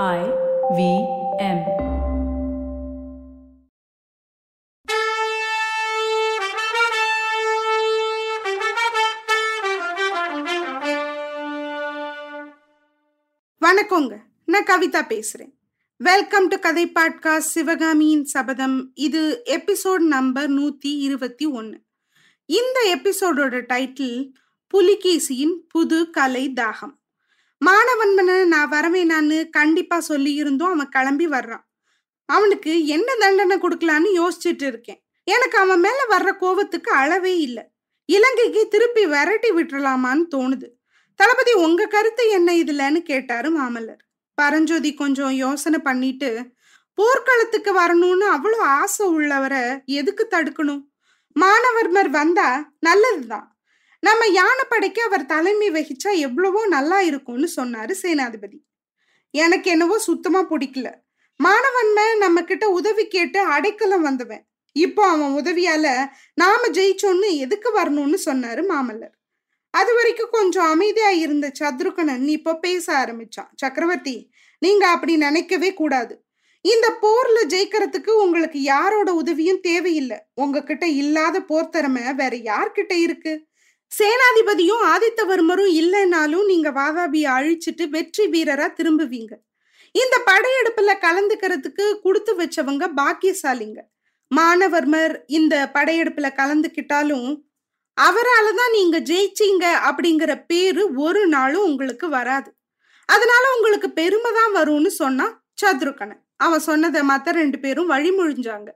I V M. வணக்கங்க. நான் கவிதா பேசுறேன். வெல்கம் டு கதை பாட்காஸ்ட் சிவகாமியின் சபதம் இது எபிசோட் நம்பர் நூத்தி இருபத்தி ஒன்னு. இந்த எபிசோடோட டைட்டில் புலிகேசியின் புது கலை தாகம். மாணவன்மனை நான் வரவேனான்னு கண்டிப்பா சொல்லி இருந்தும் அவன் கிளம்பி வர்றான். அவனுக்கு என்ன தண்டனை கொடுக்கலான்னு யோசிச்சுட்டு இருக்கேன். எனக்கு அவன் மேல வர்ற கோவத்துக்கு அளவே இல்லை. இலங்கைக்கு திருப்பி விரட்டி விட்டுறலாமான்னு தோணுது. தளபதி உங்க கருத்து என்ன இதுலன்னு கேட்டாரு மாமல்லர். பரஞ்சோதி கொஞ்சம் யோசனை பண்ணிட்டு போர்க்களத்துக்கு வரணும்னு அவ்வளோ ஆசை உள்ளவரை எதுக்கு தடுக்கணும்? மாணவர்மர் வந்தா நல்லதுதான். நம்ம யானைப்படைக்கு அவர் தலைமை வகிச்சா எவ்வளவோ நல்லா இருக்கும்னு சொன்னாரு சேனாதிபதி. எனக்கு என்னவோ சுத்தமா பிடிக்கல. மாணவன்மை நம்ம கிட்ட உதவி கேட்டு அடைக்கலம் வந்தவன். இப்போ அவன் உதவியால நாம ஜெயிச்சோன்னு எதுக்கு வரணும்னு சொன்னாரு மாமல்லர். அது வரைக்கும் கொஞ்சம் அமைதியா இருந்த சத்ருகனன் இப்போ பேச ஆரம்பிச்சான். சக்கரவர்த்தி நீங்க அப்படி நினைக்கவே கூடாது. இந்த போர்ல ஜெயிக்கிறதுக்கு உங்களுக்கு யாரோட உதவியும் தேவையில்லை. உங்ககிட்ட இல்லாத போர் திறமை வேற யார்கிட்ட இருக்கு? சேனாதிபதியும் ஆதித்தவர்மரும் இல்லைன்னாலும் நீங்க வாதாபியை அழிச்சிட்டு வெற்றி வீரரா திரும்புவீங்க. இந்த படையெடுப்புல கலந்துக்கிறதுக்கு கொடுத்து வச்சவங்க பாக்கியசாலிங்க. மானவர்மர் இந்த படையெடுப்புல கலந்துக்கிட்டாலும் அவரால் தான் நீங்க ஜெயிச்சீங்க அப்படிங்கிற பேரு ஒரு நாளும் உங்களுக்கு வராது. அதனால உங்களுக்கு பெருமை தான் வரும்னு சொன்னா சத்ருகனன் அவன் சொன்னதை மற்ற ரெண்டு பேரும் வழிமொழிஞ்சாங்க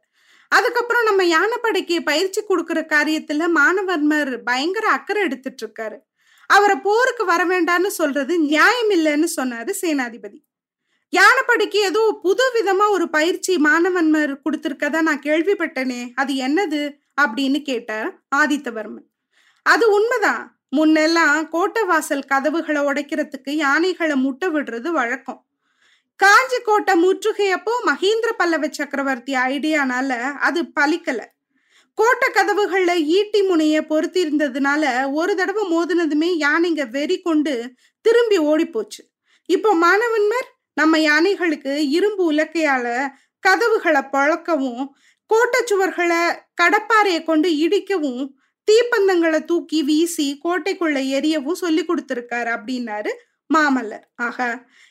அதுக்கப்புறம் நம்ம யானைப்படைக்கு பயிற்சி கொடுக்குற காரியத்துல மானவர்மர் பயங்கர அக்கறை எடுத்துட்டு இருக்காரு அவரை போருக்கு வர வேண்டாம்னு சொல்றது நியாயம் இல்லைன்னு சொன்னாரு சேனாதிபதி. யானைப்படைக்கு ஏதோ புது விதமா ஒரு பயிற்சி மாணவன்மர் கொடுத்துருக்கதா நான் கேள்விப்பட்டனே அது என்னது? அப்படின்னு கேட்டார் ஆதித்தவர்மன். அது உண்மைதான். முன்னெல்லாம் கோட்டை வாசல் கதவுகளை உடைக்கிறதுக்கு யானைகளை முட்டை விடுறது வழக்கம். காஞ்சி கோட்டை முற்றுகையப்போ மகேந்திர பல்லவ சக்கரவர்த்தி ஐடியானால அது பலிக்கல. கோட்டை கதவுகள்ல ஈட்டி முனைய பொருத்திருந்ததுனால ஒரு தடவை மோதினதுமே யானைங்க வெறி கொண்டு திரும்பி ஓடி போச்சு இப்போ மாணவன்மர் நம்ம யானைகளுக்கு இரும்பு உலக்கையால கதவுகளை பழக்கவும் கோட்டை சுவர்களை கடப்பாறையை கொண்டு இடிக்கவும் தீப்பந்தங்களை தூக்கி வீசி கோட்டைக்குள்ள எரியவும் சொல்லி கொடுத்துருக்காரு அப்படின்னாரு மாமல்லர். ஆக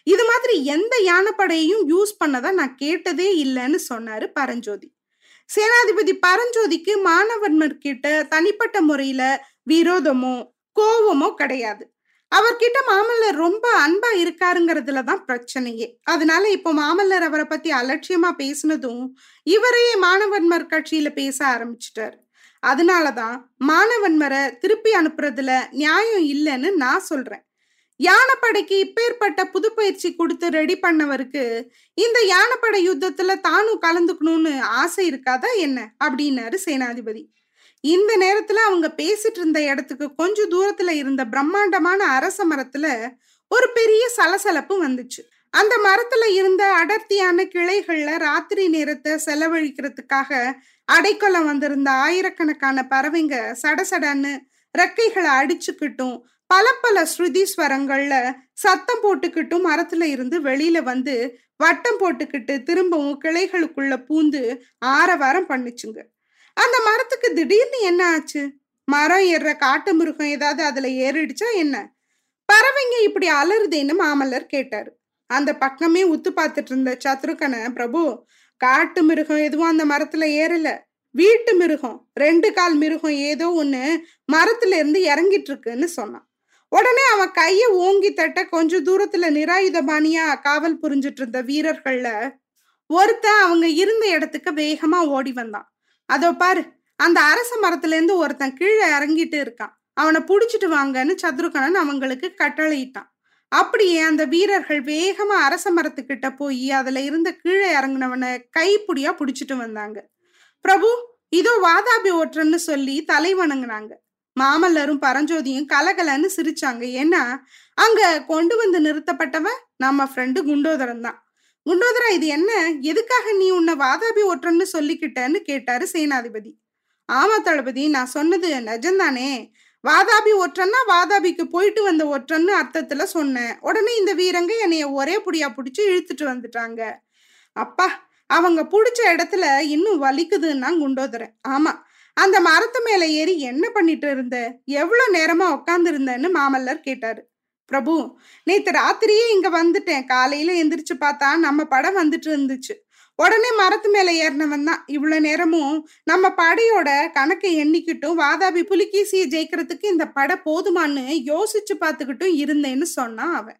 இது மாதிரி எந்த யானைப்படையையும் யூஸ் பண்ணதா நான் கேட்டதே இல்லைன்னு சொன்னாரு பரஞ்சோதி. சேனாதிபதி பரஞ்சோதிக்கு மாணவன்மர் கிட்ட தனிப்பட்ட முறையில விரோதமோ கோவமோ கிடையாது. அவர்கிட்ட மாமல்லர் ரொம்ப அன்பா இருக்காருங்கிறதுல தான் பிரச்சனையே. அதனால இப்போ மாமல்லர் அவரை பத்தி அலட்சியமா பேசினதும் இவரையே மாணவன்மர் கட்சியில பேச ஆரம்பிச்சிட்டாரு. அதனாலதான் மாணவன்மரை திருப்பி அனுப்புறதுல நியாயம் இல்லைன்னு நான் சொல்றேன். யானைப்படைக்கு இப்பேற்பட்ட புது பயிற்சி கொடுத்து ரெடி பண்ணவருக்கு இந்த யானைப்படை யுத்தத்துல தானும் கலந்துக்கணும்னு ஆசை இருக்காதா என்ன? அப்படின்னாரு சேனாதிபதி. இந்த நேரத்துல அவங்க பேசிட்டு இருந்த இடத்துக்கு கொஞ்சம் தூரத்துல இருந்த பிரம்மாண்டமான அரச மரத்துல ஒரு பெரிய சலசலப்பு வந்துச்சு. அந்த மரத்துல இருந்த அடர்த்தியான கிளைகள்ல ராத்திரி நேரத்தை செலவழிக்கிறதுக்காக அடைக்கலம் வந்திருந்த ஆயிரக்கணக்கான பறவைங்க சடசடன்னு ரெக்கைகளை அடிச்சுக்கிட்டும் பல பல ஸ்ருதி ஸ்வரங்கள்ல சத்தம் போட்டுக்கிட்டும் மரத்துல இருந்து வெளியில வந்து வட்டம் போட்டுக்கிட்டு திரும்பவும் கிளைகளுக்குள்ள பூந்து ஆரவாரம் பண்ணுச்சுங்க. அந்த மரத்துக்கு திடீர்னு என்ன ஆச்சு? மரம் ஏறுற காட்டு மிருகம் ஏதாவது அதுல ஏறிடுச்சா என்ன? பறவைங்க இப்படி அலறுதேன்னு மாமல்லர் கேட்டாரு. அந்த பக்கமே உத்து பார்த்துட்டு இருந்த சத்ருகனை பிரபு காட்டு மிருகம் எதுவும் அந்த மரத்துல ஏறல. வீட்டு மிருகம் ரெண்டு கால் மிருகம் ஏதோ ஒண்ணு மரத்துல இருந்து இறங்கிட்டு இருக்குன்னு சொன்னான். உடனே அவன் கையை ஓங்கி தட்ட கொஞ்சம் தூரத்துல நிராயுதபாணியா காவல் புரிஞ்சிட்டு இருந்த வீரர்கள்ல ஒருத்தன் அவங்க இருந்த இடத்துக்கு வேகமா ஓடி வந்தான். அதோ பாரு அந்த அரச மரத்துல இருந்து ஒருத்தன் கீழே இறங்கிட்டு இருக்கான். அவனை புடிச்சிட்டு வாங்கன்னு சத்ருகணன் அவங்களுக்கு கட்டளையிட்டான். அப்படியே அந்த வீரர்கள் வேகமா அரச மரத்துக்கிட்ட போய் அதுல இருந்த கீழே இறங்கினவனை கைப்புடியா புடிச்சிட்டு வந்தாங்க. பிரபு இதோ வாதாபி ஓட்டுறன்னு சொல்லி தலை வணங்கினாங்க. மாமல்லரும் பரஞ்சோதியும் கலகலன்னு சிரிச்சாங்க. ஏன்னா அங்க கொண்டு வந்து நிறுத்தப்பட்டவன் நம்ம ஃப்ரெண்டு குண்டோதரன் தான். குண்டோதரா இது என்ன? எதுக்காக நீ உன்னை வாதாபி ஒற்றன்னு சொல்லிக்கிட்டன்னு கேட்டாரு சேனாதிபதி. ஆமா தளபதி நான் சொன்னது நிஜம்தானே? வாதாபி ஒற்றன்னா வாதாபிக்கு போயிட்டு வந்த ஒற்றன்னு அர்த்தத்துல சொன்னேன். உடனே இந்த வீரங்க என்னைய ஒரே புடியா புடிச்சு இழுத்துட்டு வந்துட்டாங்க. அப்பா அவங்க புடிச்ச இடத்துல இன்னும் வலிக்குதுன்னா குண்டோதரன். ஆமா அந்த மரத்து மேல ஏறி என்ன பண்ணிட்டு இருந்த? எவ்வளவு நேரமா உட்கார்ந்து இருந்தேன்னு மாமல்லர் கேட்டாரு. பிரபு நேத்து ராத்திரியே இங்க வந்துட்டேன். காலையில எந்திரிச்சு பார்த்தா நம்ம படம் வந்துட்டு இருந்துச்சு. உடனே மரத்து மேல ஏறினவன் தான். இவ்வளவு நேரமும் நம்ம படையோட கணக்கை எண்ணிக்கிட்டும் வாதாபி புலிகேசியை ஜெயிக்கிறதுக்கு இந்த படை போதுமான்னு யோசிச்சு பார்த்துக்கிட்டும் இருந்தேன்னு சொன்னான் அவன்.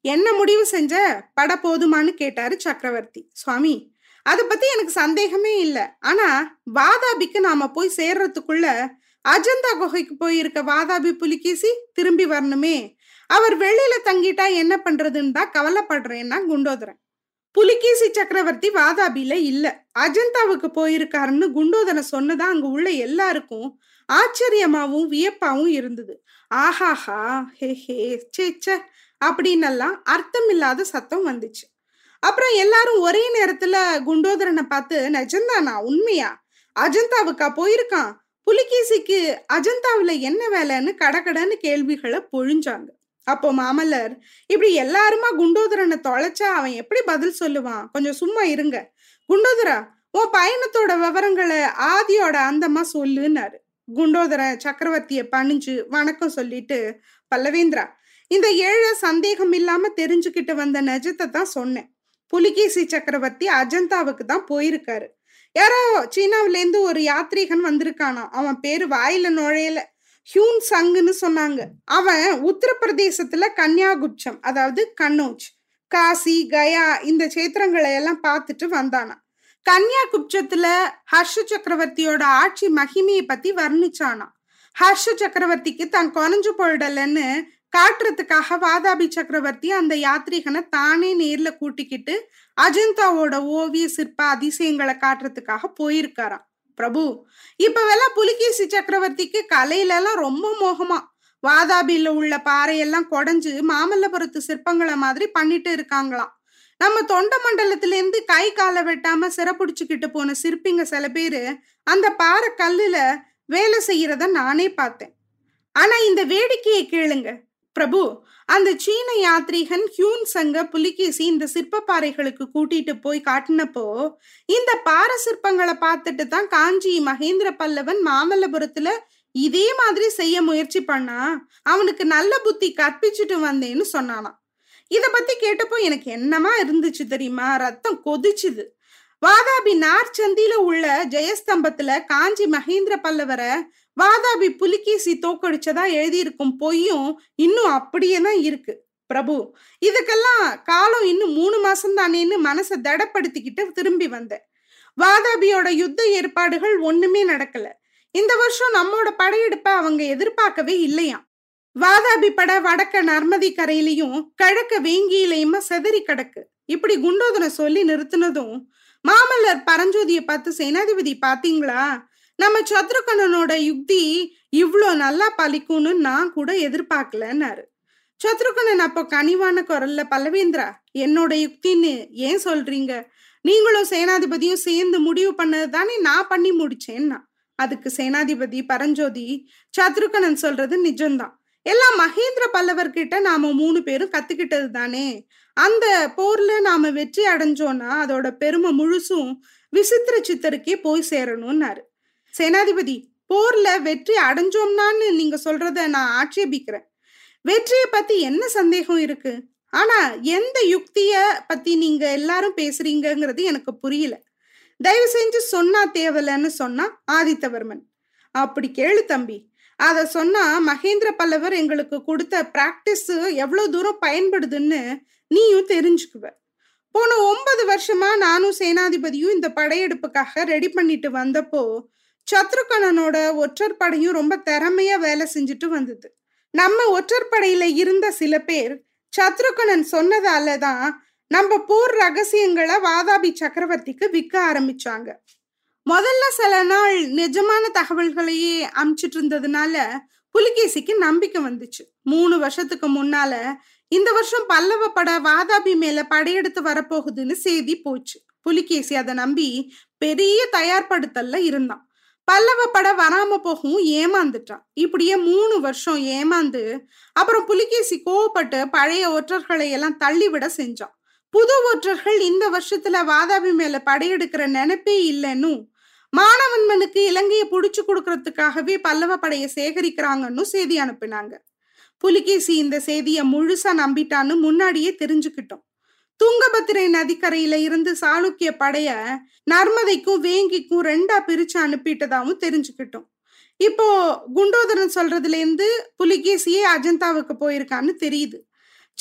என்ன முடிவு செஞ்ச? பட போதுமான்னு கேட்டாரு சக்கரவர்த்தி. சுவாமி அதை பத்தி எனக்கு சந்தேகமே இல்லை. ஆனா வாதாபிக்கு நாம போய் சேர்றதுக்குள்ள அஜந்தா குகைக்கு போயிருக்க வாதாபி புலிகேசி திரும்பி வரணுமே. அவர் வெளியில தங்கிட்டா என்ன பண்றதுன்னு தான் கவலைப்படுறேன்னா குண்டோதரன். புலிகேசி சக்கரவர்த்தி வாதாபியில இல்ல. அஜந்தாவுக்கு போயிருக்காருன்னு குண்டோதரன் சொன்னதா அங்க உள்ள எல்லாருக்கும் ஆச்சரியமாவும் வியப்பாவும் இருந்தது. ஆஹாஹா ஹே ஹே சேச்ச அப்படின்னெல்லாம் அர்த்தமில்லாத சத்தம் வந்துச்சு. அப்புறம் எல்லாரும் ஒரே நேரத்துல குண்டோதரனை பார்த்து நிஜந்தானா உண்மையா? அஜந்தாவுக்கா போயிருக்கான். புலிகேசிக்கு அஜந்தாவில் என்ன வேலைன்னு கடகடன்னு கேள்விகளை பொழிஞ்சாங்க. அப்போ மாமல்லர் இப்படி எல்லாருமா குண்டோதரனை தொலைச்சா அவன் எப்படி பதில் சொல்லுவான்? கொஞ்சம் சும்மா இருங்க. குண்டோதரா உன் பயணத்தோட விவரங்களை ஆதியோட அந்தமா சொல்லுன்னாரு. குண்டோதரன் சக்கரவர்த்திய பணிஞ்சு வணக்கம் சொல்லிட்டு பல்லவேந்திரா இந்த ஏழை சந்தேகம் இல்லாம தெரிஞ்சுக்கிட்டு வந்த நெஜத்தை தான் சொன்னேன். புலிகேசி சக்கரவர்த்தி அஜந்தாவுக்கு தான் போயிருக்காரு. யாரோ சீனாவிலேருந்து ஒரு யாத்ரீகன் வந்திருக்கானா அவன் பேரு வாயில நுழையல. ஹியூன் சங்குன்னு சொன்னாங்க. அவன் உத்தரப்பிரதேசத்துல கன்னியாகுச்சம் அதாவது கன்னோஜ் காசி கயா இந்த சேத்திரங்களை எல்லாம் பார்த்துட்டு வந்தானா கன்னியாகுப்சத்துல ஹர்ஷ சக்கரவர்த்தியோட ஆட்சி மகிமையை பத்தி வர்ணிச்சானா ஹர்ஷ சக்கரவர்த்திக்கு தான் குறைஞ்சு போயிடலன்னு காட்டுறதுக்காக வாதாபி சக்கரவர்த்தி அந்த யாத்ரீகனை தானே நேர்ல கூட்டிக்கிட்டு அஜந்தாவோட ஓவிய சிற்ப அதிசயங்களை காட்டுறதுக்காக போயிருக்காராம். பிரபு இப்பவெல்லாம் புலிகேசி சக்கரவர்த்திக்கு கலையில எல்லாம் ரொம்ப மோகமா. வாதாபியில உள்ள பாறையெல்லாம் குடஞ்சு மாமல்லபுரத்து சிற்பங்களை மாதிரி பண்ணிட்டு இருக்காங்களாம். நம்ம தொண்ட மண்டலத்துல இருந்து கை காலை வெட்டாம சிறப்புடிச்சுக்கிட்டு போன சிற்பிங்க சில பேரு அந்த பாறை கல்லுல வேலை செய்யறத நானே பார்த்தேன். ஆனா இந்த வேடிக்கையை கேளுங்க. பிரபு அந்த சீன யாத்ரீகன் ஹியூன் சங்க புலிகேசி இந்த சிற்ப பாறைகளுக்கு கூட்டிட்டு போய் காட்டினப்போ இந்த பார சிற்பங்களை பார்த்துட்டு தான் காஞ்சி மகேந்திர பல்லவன் மாமல்லபுரத்துல இதே மாதிரி செய்ய முயற்சி பண்ணா அவனுக்கு நல்ல புத்தி கற்பிச்சுட்டு வந்தேன்னு சொன்னானாம். இத பத்தி கேட்டப்போ எனக்கு என்னமா இருந்துச்சு தெரியுமா? ரத்தம் கொதிச்சுது. வாதாபி நார்ச்சந்தியில உள்ள ஜெயஸ்தம்பத்துல காஞ்சி மகேந்திர பல்லவரை வாதாபி புலிகேசி தோக்கடிச்சதா எழுதியிருக்கும் பொய்யும் இன்னும் அப்படியே தான் இருக்கு. பிரபு இதுக்கெல்லாம் காலம் இன்னும் மூணு மாசம் தானேன்னு மனசை தடப்படுத்திக்கிட்டு திரும்பி வந்தேன். வாதாபியோட யுத்த ஏற்பாடுகள் ஒண்ணுமே நடக்கல. இந்த வருஷம் நம்மோட படையெடுப்பை அவங்க எதிர்பார்க்கவே இல்லையாம். வாதாபி பட வடக்க நர்மதி கரையிலையும் கிழக்க வேங்கியிலையுமா செதறி கிடக்கு. இப்படி குண்டோதனை சொல்லி நிறுத்தினதும் மாமல்லர் பரஞ்சோதிய பார்த்து சேனாதிபதி பாத்தீங்களா நம்ம சத்ருகனனோட யுக்தி இவ்வளோ நல்லா பலிக்கும்னு நான் கூட எதிர்பார்க்கலன்னாரு. சத்ருகனன் அப்போ கனிவான குரல்ல பல்லவேந்திரா என்னோட யுக்தின்னு ஏன் சொல்றீங்க? நீங்களும் சேனாதிபதியும் சேர்ந்து முடிவு பண்ணது தானே நான் பண்ணி முடிச்சேன்னா? அதுக்கு சேனாதிபதி பரஞ்சோதி சத்ருகனன் சொல்றது நிஜம்தான். எல்லாம் மகேந்திர பல்லவர்கிட்ட நாம மூணு பேரும் கத்துக்கிட்டது தானே? அந்த போர்ல நாம வெற்றி அடைஞ்சோம்னா அதோட பெருமை முழுசும் விசித்திர சித்தருக்கே போய் சேரணும்னாரு. சேனாதிபதி போர்ல வெற்றி அடைஞ்சோம்னான்னு நீங்க சொல்றத நான் ஆட்சேபிக்கிறேன். வெற்றியை பத்தி என்ன சந்தேகம் இருக்கு? ஆனா எந்த யுக்திய பத்தி நீங்க எல்லாரும் பேசுறீங்கிறது எனக்கு புரியல. தயவு செஞ்சு சொன்னா தேவலன்னு சொன்னா ஆதித்தவர்மன். அப்படி கேளு தம்பி. அத சொன்னா மகேந்திர பல்லவர் எங்களுக்கு கொடுத்த பிராக்டிஸ் எவ்வளவு தூரம் பயன்படுதுன்னு நீயும் தெரிஞ்சுக்குவ. போன ஒன்பது வருஷமா நானும் சேனாதிபதியும் இந்த படையெடுப்புக்காக ரெடி பண்ணிட்டு வந்தப்போ சத்ருகணனோட ஒற்றர் படையும் ரொம்ப திறமையா வேலை செஞ்சுட்டு வந்தது. நம்ம ஒற்றர் படையில இருந்த சில பேர் சத்ருகணன் சொன்னதால தான் நம்ம போர் ரகசியங்களை வாதாபி சக்கரவர்த்திக்கு விற்க ஆரம்பிச்சாங்க. முதல்ல சில நாள் நிஜமான தகவல்களையே அமிச்சிட்டு இருந்ததுனால புலிகேசிக்கு நம்பிக்கை வந்துச்சு. மூணு வருஷத்துக்கு முன்னால இந்த வருஷம் பல்லவ பட வாதாபி மேல படையெடுத்து வரப்போகுதுன்னு செய்தி போச்சு. புலிகேசி அதை நம்பி பெரிய தயார்படுத்தல்ல இருந்தான். பல்லவ பட வராம போகவும் ஏமாந்துட்டான். இப்படியே மூணு வருஷம் ஏமாந்து அப்புறம் புலிகேசி கோவப்பட்டு பழைய ஒற்றர்களை எல்லாம் தள்ளிவிட செஞ்சான். புது ஒற்றர்கள் இந்த வருஷத்துல வாதாபி மேல படையெடுக்கிற நினைப்பே இல்லைன்னு மாணவன்மனுக்கு இலங்கையை புடிச்சு கொடுக்கறதுக்காகவே பல்லவ படையை சேகரிக்கிறாங்கன்னு செய்தி அனுப்பினாங்க. புலிகேசி இந்த செய்தியை முழுசா நம்பிட்டான்னு முன்னாடியே தெரிஞ்சுக்கிட்டோம். துங்கபத்திரை நதிக்கரையில இருந்து சாளுக்கிய படைய நர்மதைக்கும் வேங்கிக்கும் ரெண்டா பிரிச்சு அனுப்பிட்டதாவும் தெரிஞ்சுக்கிட்டோம். இப்போ குண்டோதரன் சொல்றதுல இருந்து புலிகேசியே அஜந்தாவுக்கு போயிருக்கான்னு தெரியுது.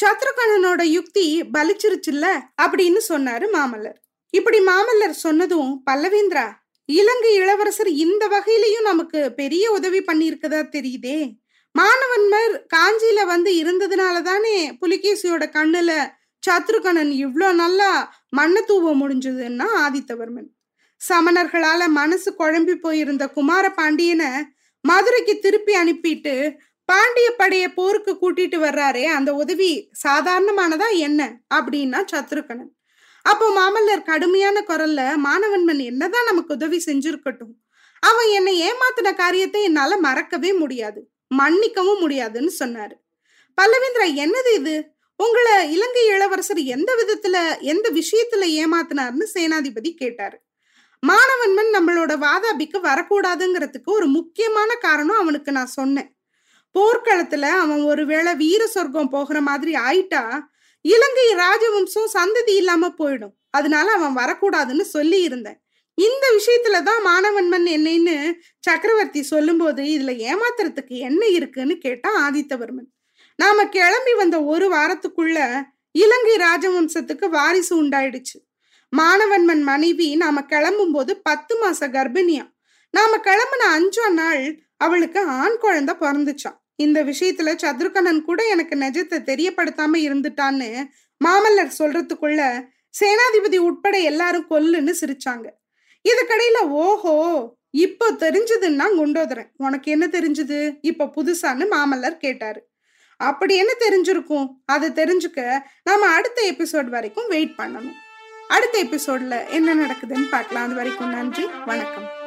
சத்ருகணனோட யுக்தி பலிச்சிருச்சுல்ல? அப்படின்னு சொன்னாரு மாமல்லர். இப்படி மாமல்லர் சொன்னதும் பல்லவேந்திரா இலங்கை இளவரசர் இந்த வகையிலையும் நமக்கு பெரிய உதவி பண்ணியிருக்கதா தெரியுதே. மாணவன்மர் காஞ்சியில வந்து இருந்ததுனால தானே புலிகேசியோட கண்ணுல சத்ருகணன் இவ்வளோ நல்லா மண்ணை தூவ முடிஞ்சதுன்னா ஆதித்தவர்மன். சமணர்களால மனசு குழம்பி போயிருந்த குமார பாண்டியனை மதுரைக்கு திருப்பி அனுப்பிட்டு பாண்டிய படைய போருக்கு கூட்டிட்டு வர்றாரே அந்த உதவி சாதாரணமானதா என்ன? அப்படின்னா சத்ருகணன். அப்போ மாமல்லர் கடுமையான குரல்ல மாணவன்மன் என்னதான் நமக்கு உதவி செஞ்சிருக்கட்டும். அவன் என்னை ஏமாத்தின காரியத்தை என்னால மறக்கவே முடியாது. மன்னிக்கவும் முடியாதுன்னு சொன்னாரு. பல்லவேந்திரா என்னது இது? உங்களை இலங்கை இளவரசர் எந்த விதத்துல எந்த விஷயத்துல ஏமாத்தினார்னு சேனாதிபதி கேட்டாரு. மாணவன்மன் நம்மளோட வாதாபிக்கு வரக்கூடாதுங்கிறதுக்கு ஒரு முக்கியமான காரணம் அவனுக்கு நான் சொன்னேன். போர்க்களத்துல அவன் ஒருவேளை வீர சொர்க்கம் போகிற மாதிரி ஆயிட்டா இலங்கை ராஜவம்சம் சந்ததி இல்லாம போயிடும். அதனால அவன் வரக்கூடாதுன்னு சொல்லி இருந்தேன் இந்த விஷயத்துல தான் மாணவன்மன் என்னன்னு சக்கரவர்த்தி சொல்லும்போது இதுல ஏமாத்துறதுக்கு என்ன இருக்குன்னு கேட்டான் ஆதித்தவர்மன். நாம கிளம்பி வந்த ஒரு வாரத்துக்குள்ள இலங்கை ராஜவம்சத்துக்கு வாரிசு உண்டாயிடுச்சு. மாணவன்மன் மனைவி நாம கிளம்பும் போது பத்து மாச கர்ப்பிணியா நாம கிளம்புன அஞ்சாம் நாள் அவளுக்கு ஆண் குழந்தை பிறந்துச்சான் இந்த விஷயத்துல சத்ருகனன் கூட எனக்கு நிஜத்தை தெரியப்படுத்தாம இருந்துட்டான்னு மாமல்லர் சொல்றதுக்குள்ள சேனாதிபதி உட்பட எல்லாரும் கொல்லுன்னு சிரிச்சாங்க. இதுக்கடையில ஓஹோ இப்போ தெரிஞ்சதுன்னா குண்டோதரன். உனக்கு என்ன தெரிஞ்சது? இப்ப புதுசான்னு மாமல்லர் கேட்டாரு. அப்படி என்ன தெரிஞ்சிருக்கும்? அதை தெரிஞ்சுக்க நாம அடுத்த எபிசோட் வரைக்கும் வெயிட் பண்ணணும். அடுத்த எபிசோட்ல என்ன நடக்குதுன்னு பார்க்கலாம். அது வரைக்கும் நன்றி வணக்கம்.